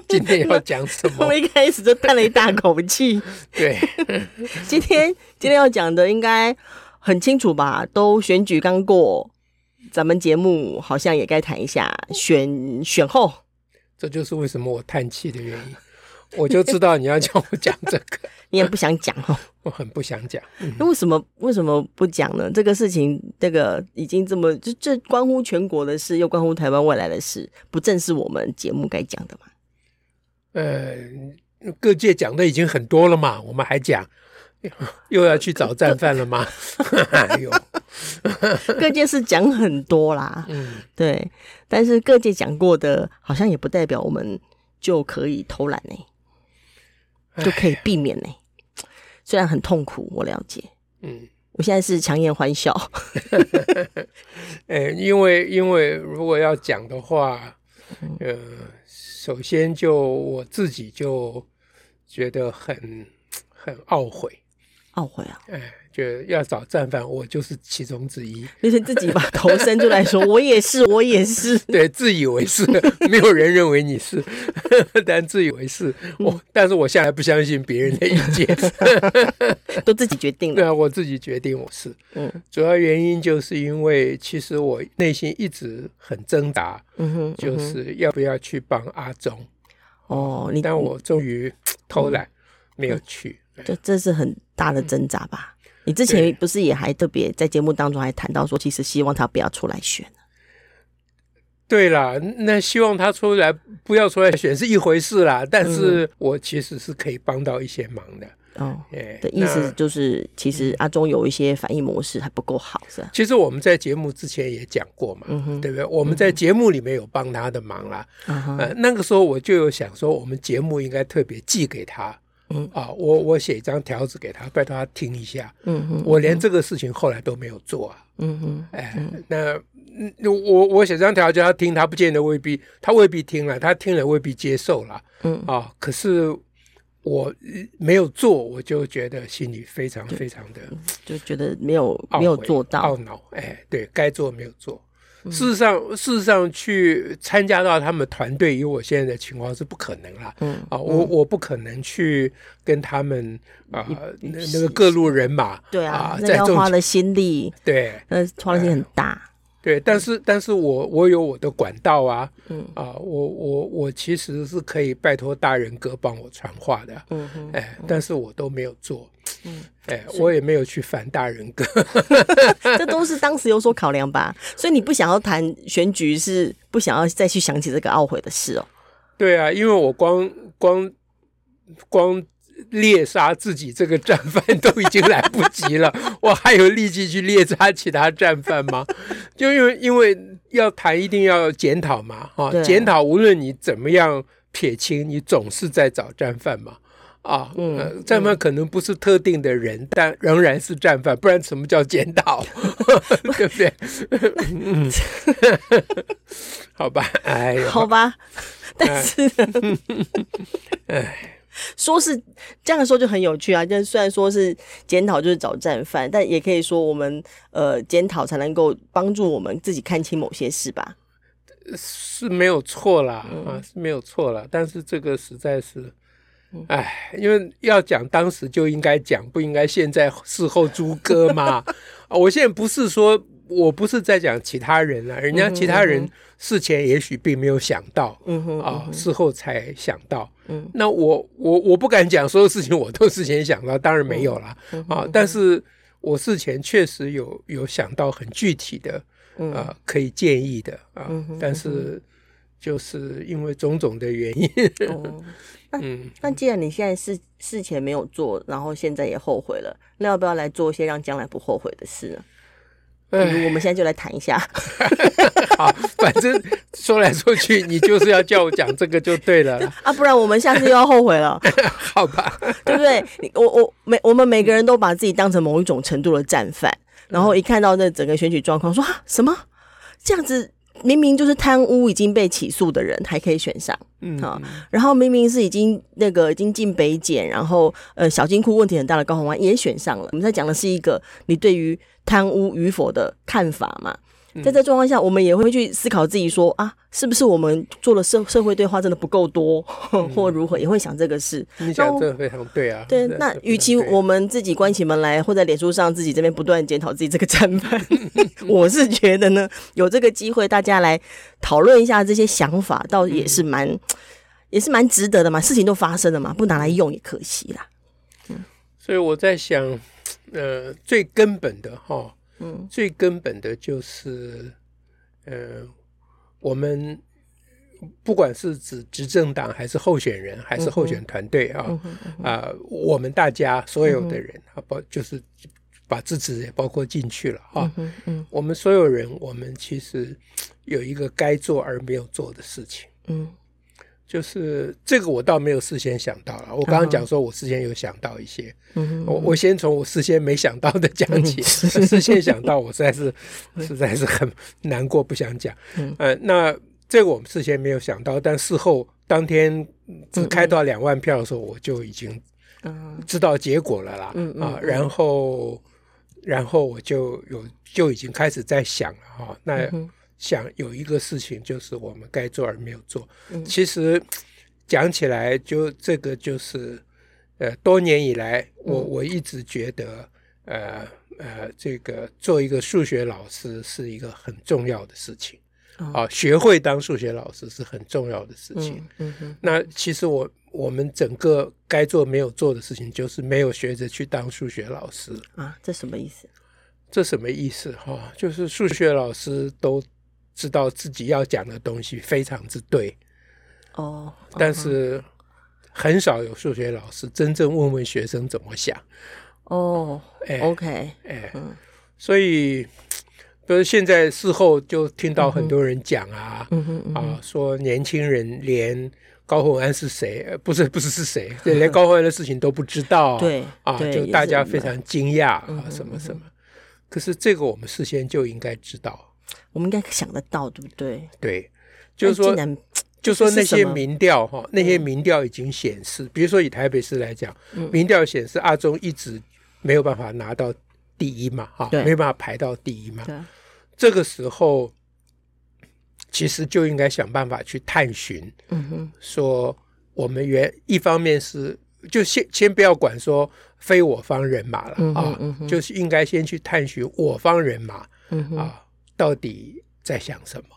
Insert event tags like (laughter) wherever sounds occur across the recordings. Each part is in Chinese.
(laughs) 今天要讲什么？(laughs) 我一开始就叹了一大口气。(laughs) 对，今天今天要讲的应该很清楚吧？都选举刚过，咱们节目好像也该谈一下选选后。这就是为什么我叹气的原因。我就知道你要叫我讲这个，你也不想讲哦。我很不想讲。那为什么为什么不讲呢？这个事情，这个已经这么，这这关乎全国的事，又关乎台湾未来的事，不正是我们节目该讲的吗？呃，各界讲的已经很多了嘛，我们还讲，(laughs) 又要去找战犯了吗？(laughs) 哎呦，(laughs) 各界是讲很多啦，嗯，对，但是各界讲过的，好像也不代表我们就可以偷懒呢，就可以避免呢。虽然很痛苦，我了解，嗯，我现在是强颜欢笑，呃，因为因为如果要讲的话，呃。首先，就我自己就觉得很很懊悔，懊悔啊！哎，就要找战犯，我就是其中之一。就是自己把头伸出来说：“我也是，(laughs) 我也是。”对，自以为是，(laughs) 没有人认为你是，(laughs) 但自以为是。我，但是我现在不相信别人的意见，都自己决定了。对啊，我自己决定我是。嗯，主要原因就是因为其实我内心一直很挣扎。嗯哼，就是要不要去帮阿忠？哦，你但我终于偷懒，没有去。这这是很大的挣扎吧？你之前不是也还特别在节目当中还谈到说，其实希望他不要出来选。对啦，那希望他出来不要出来选是一回事啦，但是我其实是可以帮到一些忙的。哦，对，的意思就是，其实阿中有一些反应模式还不够好，是吧？其实我们在节目之前也讲过嘛，对不对？我们在节目里面有帮他的忙啦，呃，那个时候我就有想说，我们节目应该特别寄给他，嗯。啊，我我写一张条子给他，拜托他听一下，嗯哼，我连这个事情后来都没有做啊，嗯哼，哎，那我我写张条子叫他听，他不见得未必，他未必听了，他听了未必接受了，嗯。啊，可是。我没有做，我就觉得心里非常非常的就，就觉得没有没有做到。懊恼。哎，对该做没有做。嗯、事实上，事实上去参加到他们团队，以我现在的情况是不可能啦。嗯。啊，我我不可能去跟他们啊那那个各路人马对啊，那要花了心力对，那花的心很大。嗯对，但是但是我我有我的管道啊，嗯啊，我我我其实是可以拜托大人哥帮我传话的，嗯哼，哎，但是我都没有做，嗯，哎，我也没有去烦大人哥，(laughs) 这都是当时有所考量吧？所以你不想要谈选举，是不想要再去想起这个懊悔的事哦？对啊，因为我光光光。猎杀自己这个战犯都已经来不及了，(laughs) 我还有力气去猎杀其他战犯吗？就因为因为要谈，一定要检讨嘛，哈，检讨无论你怎么样撇清，你总是在找战犯嘛，啊，嗯，呃、战犯可能不是特定的人，嗯、但仍然是战犯，不然什么叫检讨？(laughs) 对不对？嗯，(laughs) 好吧，哎，好吧，但是，哎。(laughs) 说是这样说就很有趣啊！就虽然说是检讨就是找战犯，但也可以说我们呃检讨才能够帮助我们自己看清某些事吧。是没有错啦，嗯、啊是没有错啦。但是这个实在是，哎，因为要讲当时就应该讲，不应该现在事后诸葛嘛。(laughs) 我现在不是说。我不是在讲其他人啊，人家其他人事前也许并没有想到，嗯哼，啊，事后才想到，嗯，那我我我不敢讲所有事情我都事前想到，当然没有了，啊，但是我事前确实有有想到很具体的，啊，可以建议的啊，但是就是因为种种的原因，(laughs) 嗯，那既然你现在事事前没有做，然后现在也后悔了，那要不要来做一些让将来不后悔的事呢？我们现在就来谈一下。(laughs) 好，反正说来说去，你就是要叫我讲这个就对了 (laughs) 啊，不然我们下次又要后悔了。(laughs) 好吧，对不对？我我每我们每个人都把自己当成某一种程度的战犯，然后一看到那整个选举状况，说啊什么这样子。明明就是贪污已经被起诉的人，还可以选上，嗯，好，然后明明是已经那个已经进北检，然后呃小金库问题很大的高虹安也选上了。我们在讲的是一个你对于贪污与否的看法嘛。在这状况下，我们也会去思考自己说啊，是不是我们做了社社会对话真的不够多，(laughs) 或如何，也会想这个事。你讲这个非常对啊。对，那与其我们自己关起门来，或在脸书上自己这边不断检讨自己这个战犯，(laughs) (laughs) 我是觉得呢，有这个机会大家来讨论一下这些想法，倒也是蛮，也是蛮值得的嘛。事情都发生了嘛，不拿来用也可惜啦。嗯，所以我在想，呃，最根本的哈。嗯，最根本的就是，呃，我们不管是指执政党还是候选人，还是候选团队啊，啊、呃，我们大家所有的人啊，包就是把支持也包括进去了啊。嗯嗯，我们所有人，我们其实有一个该做而没有做的事情。嗯。就是这个，我倒没有事先想到了。我刚刚讲说，我事先有想到一些。嗯，我我先从我事先没想到的讲起。(laughs) 事先想到，我实在是 (laughs) 实在是很难过，不想讲。嗯，呃，那这个我们事先没有想到，但事后当天只开到两万票的时候，我就已经知道结果了啦。嗯啊，然后然后我就有就已经开始在想了哈。那。想有一个事情，就是我们该做而没有做。嗯、其实讲起来，就这个就是，呃，多年以来，我我一直觉得，呃呃，这个做一个数学老师是一个很重要的事情。啊、哦，学会当数学老师是很重要的事情。嗯嗯、那其实我我们整个该做没有做的事情，就是没有学着去当数学老师。啊，这什么意思？这什么意思？哈、哦，就是数学老师都。知道自己要讲的东西非常之对哦，但是很少有数学老师真正问问学生怎么想哦。哎，OK，哎，所以比如现在事后就听到很多人讲啊，啊，说年轻人连高洪安是谁，不是不是是谁，(laughs) 连高洪安的事情都不知道，对啊，就大家非常惊讶啊，什么什么。可是这个我们事先就应该知道。我们应该想得到，对不对？对，就是说，就说那些民调哈，那些民调已经显示，比如说以台北市来讲，民调显示阿中一直没有办法拿到第一嘛，哈，没有办法排到第一嘛。这个时候，其实就应该想办法去探寻，嗯哼，说我们原一方面是就先先不要管说非我方人马了啊，就是应该先去探寻我方人马，嗯啊。到底在想什么？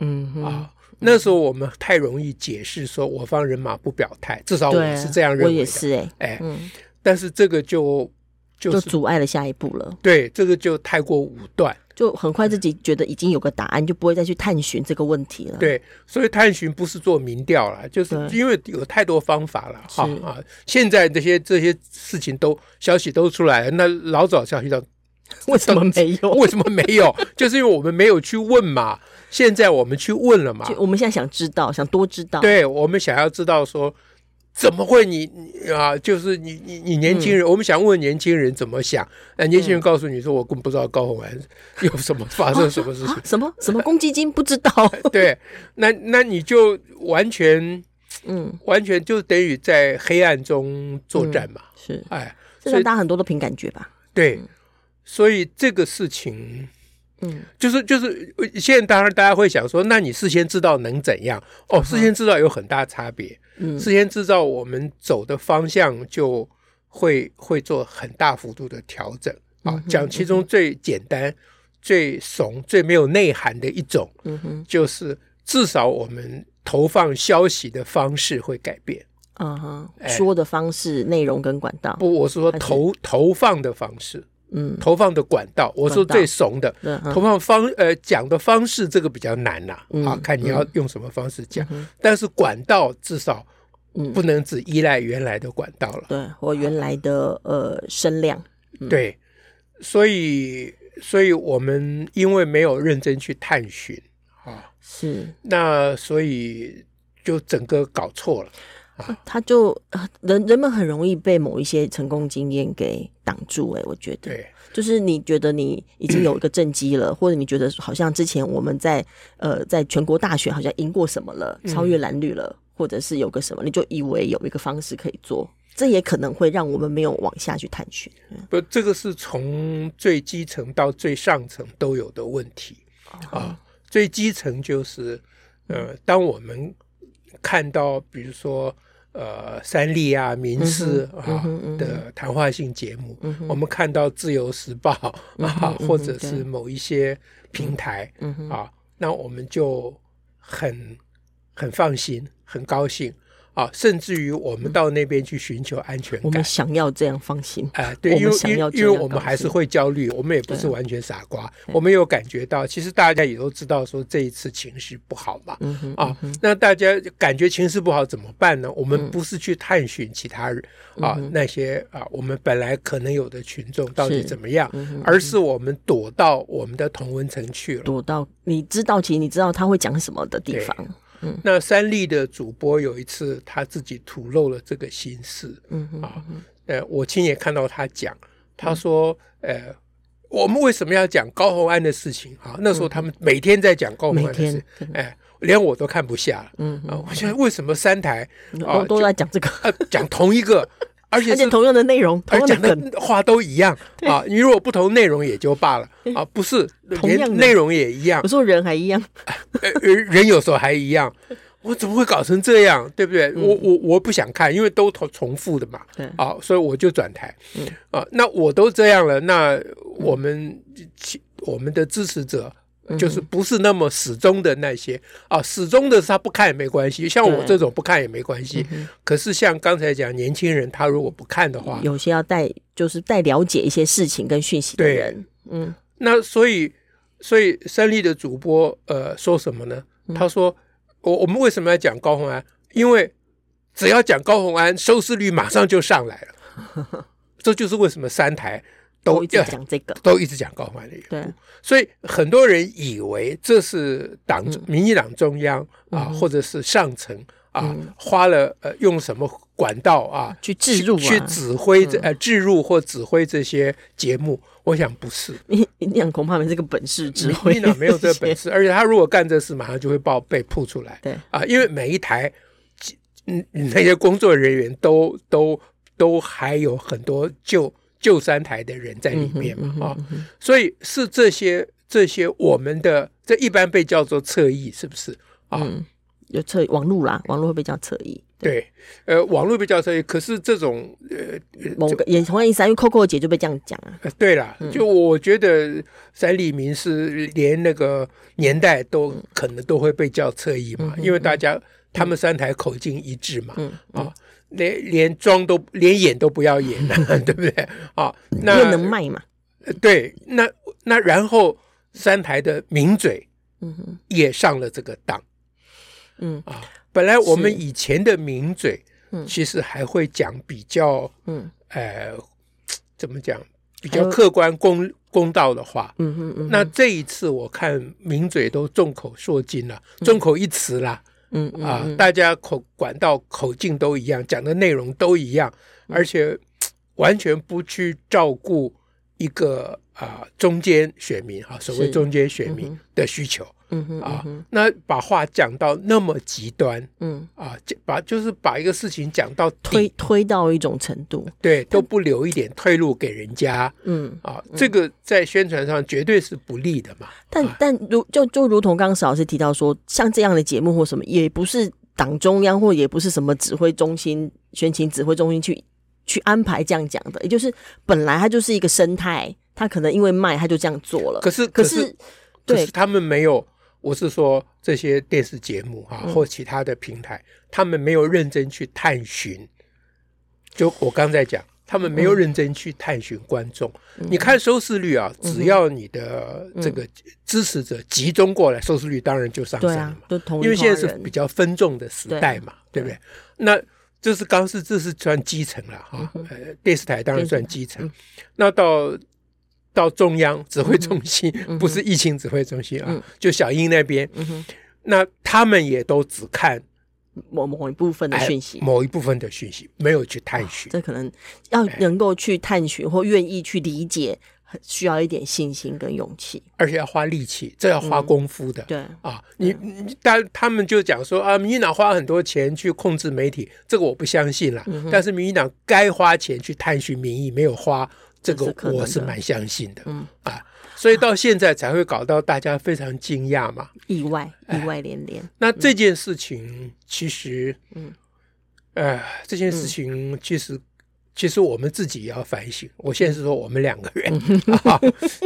嗯啊，那时候我们太容易解释说我方人马不表态，至少我是这样认为的。我也是哎，哎，嗯，但是这个就就阻碍了下一步了。对，这个就太过武断，就很快自己觉得已经有个答案，就不会再去探寻这个问题了。对，所以探寻不是做民调了，就是因为有太多方法了。哈啊，现在这些这些事情都消息都出来了，那老早消息都。(laughs) 为什么没有？(laughs) 为什么没有？就是因为我们没有去问嘛。现在我们去问了嘛。我们现在想知道，想多知道。对，我们想要知道说，怎么会你啊？就是你你你年轻人，嗯、我们想问年轻人怎么想。那，年轻人告诉你说，我根本不知道高虹安有什么发生什么事情，啊啊、什么什么公积金不知道。(laughs) 对，那那你就完全嗯，完全就等于在黑暗中作战嘛。嗯、是，哎，所以大家很多都凭感觉吧？对。嗯所以这个事情，嗯，就是就是，现在当然大家会想说，那你事先知道能怎样？哦，事先知道有很大差别，嗯，事先知道我们走的方向就会会做很大幅度的调整。啊。讲其中最简单、最怂、最没有内涵的一种，嗯哼，就是至少我们投放消息的方式会改变，嗯哼，说的方式、内容跟管道。不，我是说投投放的方式。嗯，投放的管道，我说最怂的投放方，呃，讲的方式这个比较难呐，啊，看你要用什么方式讲，但是管道至少不能只依赖原来的管道了，对，我原来的呃声量，对，所以所以我们因为没有认真去探寻啊，是。那所以就整个搞错了。他就人人们很容易被某一些成功经验给挡住，欸，哎，我觉得，对，就是你觉得你已经有一个政绩了，或者你觉得好像之前我们在呃在全国大选好像赢过什么了，超越蓝绿了，或者是有个什么，你就以为有一个方式可以做，这也可能会让我们没有往下去探寻。不，这个是从最基层到最上层都有的问题啊。最基层就是呃，当我们看到比如说。呃，三立啊，民视啊、的谈话性节目，嗯、我们看到《自由时报》嗯、啊，(laughs) 或者是某一些平台、嗯、啊，那我们就很很放心，很高兴。啊，甚至于我们到那边去寻求安全感，我们想要这样放心。哎、呃，对，因为因为因为我们还是会焦虑，我们也不是完全傻瓜，我们有感觉到，其实大家也都知道说这一次情势不好嘛。嗯、啊、嗯，那大家感觉情势不好怎么办呢？我们不是去探寻其他人、嗯、啊，那些啊，我们本来可能有的群众到底怎么样，是而是我们躲到我们的同温层去了，躲到你知道，其实你知道他会讲什么的地方。那三立的主播有一次他自己吐露了这个心事，嗯啊，呃，我亲眼看到他讲，他说，呃，我们为什么要讲高红安的事情？啊？那时候他们每天在讲高红安的事，哎，连我都看不下了，嗯啊，我现在为什么三台啊都在讲这个，讲同一个。而且是同样的内容，而讲的话都一样啊！你如果不同内容也就罢了啊，不是连内容也一样，我说人还一样，人 (laughs) 人有时候还一样，我怎么会搞成这样？对不对？嗯、我我我不想看，因为都重重复的嘛，啊，所以我就转台，啊，那我都这样了，那我们我们的支持者。就是不是那么始终的那些啊，始终的是他不看也没关系，像我这种不看也没关系。可是像刚才讲年轻人，他如果不看的话，有些要带就是带了解一些事情跟讯息的人，嗯，那所以所以三立的主播呃说什么呢？他说我我们为什么要讲高洪安？因为只要讲高洪安，收视率马上就上来了。(laughs) 这就是为什么三台。都一直讲这个，都一直讲高虹安的缘故。对，所以很多人以为这是党、嗯、民进党中央啊、嗯，或者是上层啊、嗯，花了呃用什么管道啊去置入、啊、去指挥这、嗯、呃置入或指挥这些节目。我想不是，民进党恐怕没这个本事指挥，民进党没有这个本事，而且他如果干这事，马上就会报被曝出来。对。啊，因为每一台嗯那些工作人员都都都还有很多旧。旧三台的人在里面嘛啊、所以是这些这些我们的这一般被叫做侧翼，是不是啊？嗯、有侧网络啦，网络会被叫侧翼。对，呃，网络被叫侧翼，可是这种呃，某个也同样意思啊，因为 Coco 姐就被这样讲啊。对了，就我觉得三立民是连那个年代都可能都会被叫侧翼嘛、嗯，因为大家、嗯、他们三台口径一致嘛，啊。连连妆都连演都不要演了，(laughs) 对不对啊？那又能卖嘛？对，那那然后三台的名嘴，嗯哼，也上了这个当，嗯啊，本来我们以前的名嘴，嗯，其实还会讲比较，嗯，呃，怎么讲？比较客观公公道的话，嗯哼嗯。那这一次我看名嘴都众口铄金了，众口一词啦。嗯，嗯啊，大家口管道口径都一样，讲的内容都一样，而且完全不去照顾一个啊中间选民哈，所谓中间选民的需求。嗯哼，啊，那把话讲到那么极端，嗯啊，把就是把一个事情讲到推推到一种程度，对，都不留一点退路给人家，嗯啊，这个在宣传上绝对是不利的嘛。但但如就就如同刚刚史老师提到说，像这样的节目或什么，也不是党中央或也不是什么指挥中心、选情指挥中心去去安排这样讲的，也就是本来它就是一个生态，它可能因为卖，它就这样做了。可是可是对他们没有。我是说，这些电视节目哈，或其他的平台，嗯，他们没有认真去探寻。就我刚才讲，他们没有认真去探寻观众，嗯。你看收视率啊，只要你的这个支持者集中过来，收视率当然就上升了因为现在是比较分众的时代嘛，对，对不对？那这是刚是这是算基层了哈，呃，电视台当然算基层。那到到中央指挥中心，嗯、不是疫情指挥中心啊，嗯、就小英那边，嗯、那他们也都只看某某一部分的讯息，某一部分的讯息，没有去探寻。这可能要能够去探寻或愿意去理解。需要一点信心跟勇气，而且要花力气，这要花功夫的。嗯、对。啊，你但他们就讲说啊，民进党花很多钱去控制媒体，这个我不相信了。嗯、但是民进党该花钱去探寻民意，没有花，这个我是蛮相信的。嗯啊，所以到现在才会搞到大家非常惊讶嘛，意外意外连连。那这件事情其实，嗯，呃，这件事情其实。其实我们自己也要反省。我现在是说我们两个人，啊、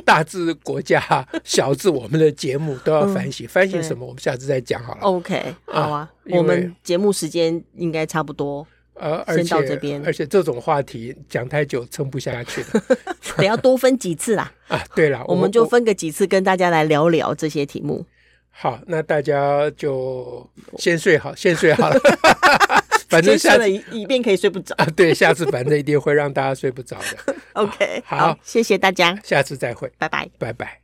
大至国家，小至我们的节目都要反省。嗯、反省什么？我们下次再讲好了。OK，好啊。我们节目时间应该差不多。呃，而且这边。而且这种话题讲太久撑不下去了，(laughs) 得要多分几次啦。(laughs) 啊，对了，我们就分个几次跟大家来聊聊这些题目。好，那大家就先睡好，先睡好了。(laughs) 反正下了以以便可以睡不着啊，对，下次反正一定会让大家睡不着的。OK，好，好，谢谢大家，下次再会，拜拜，拜拜。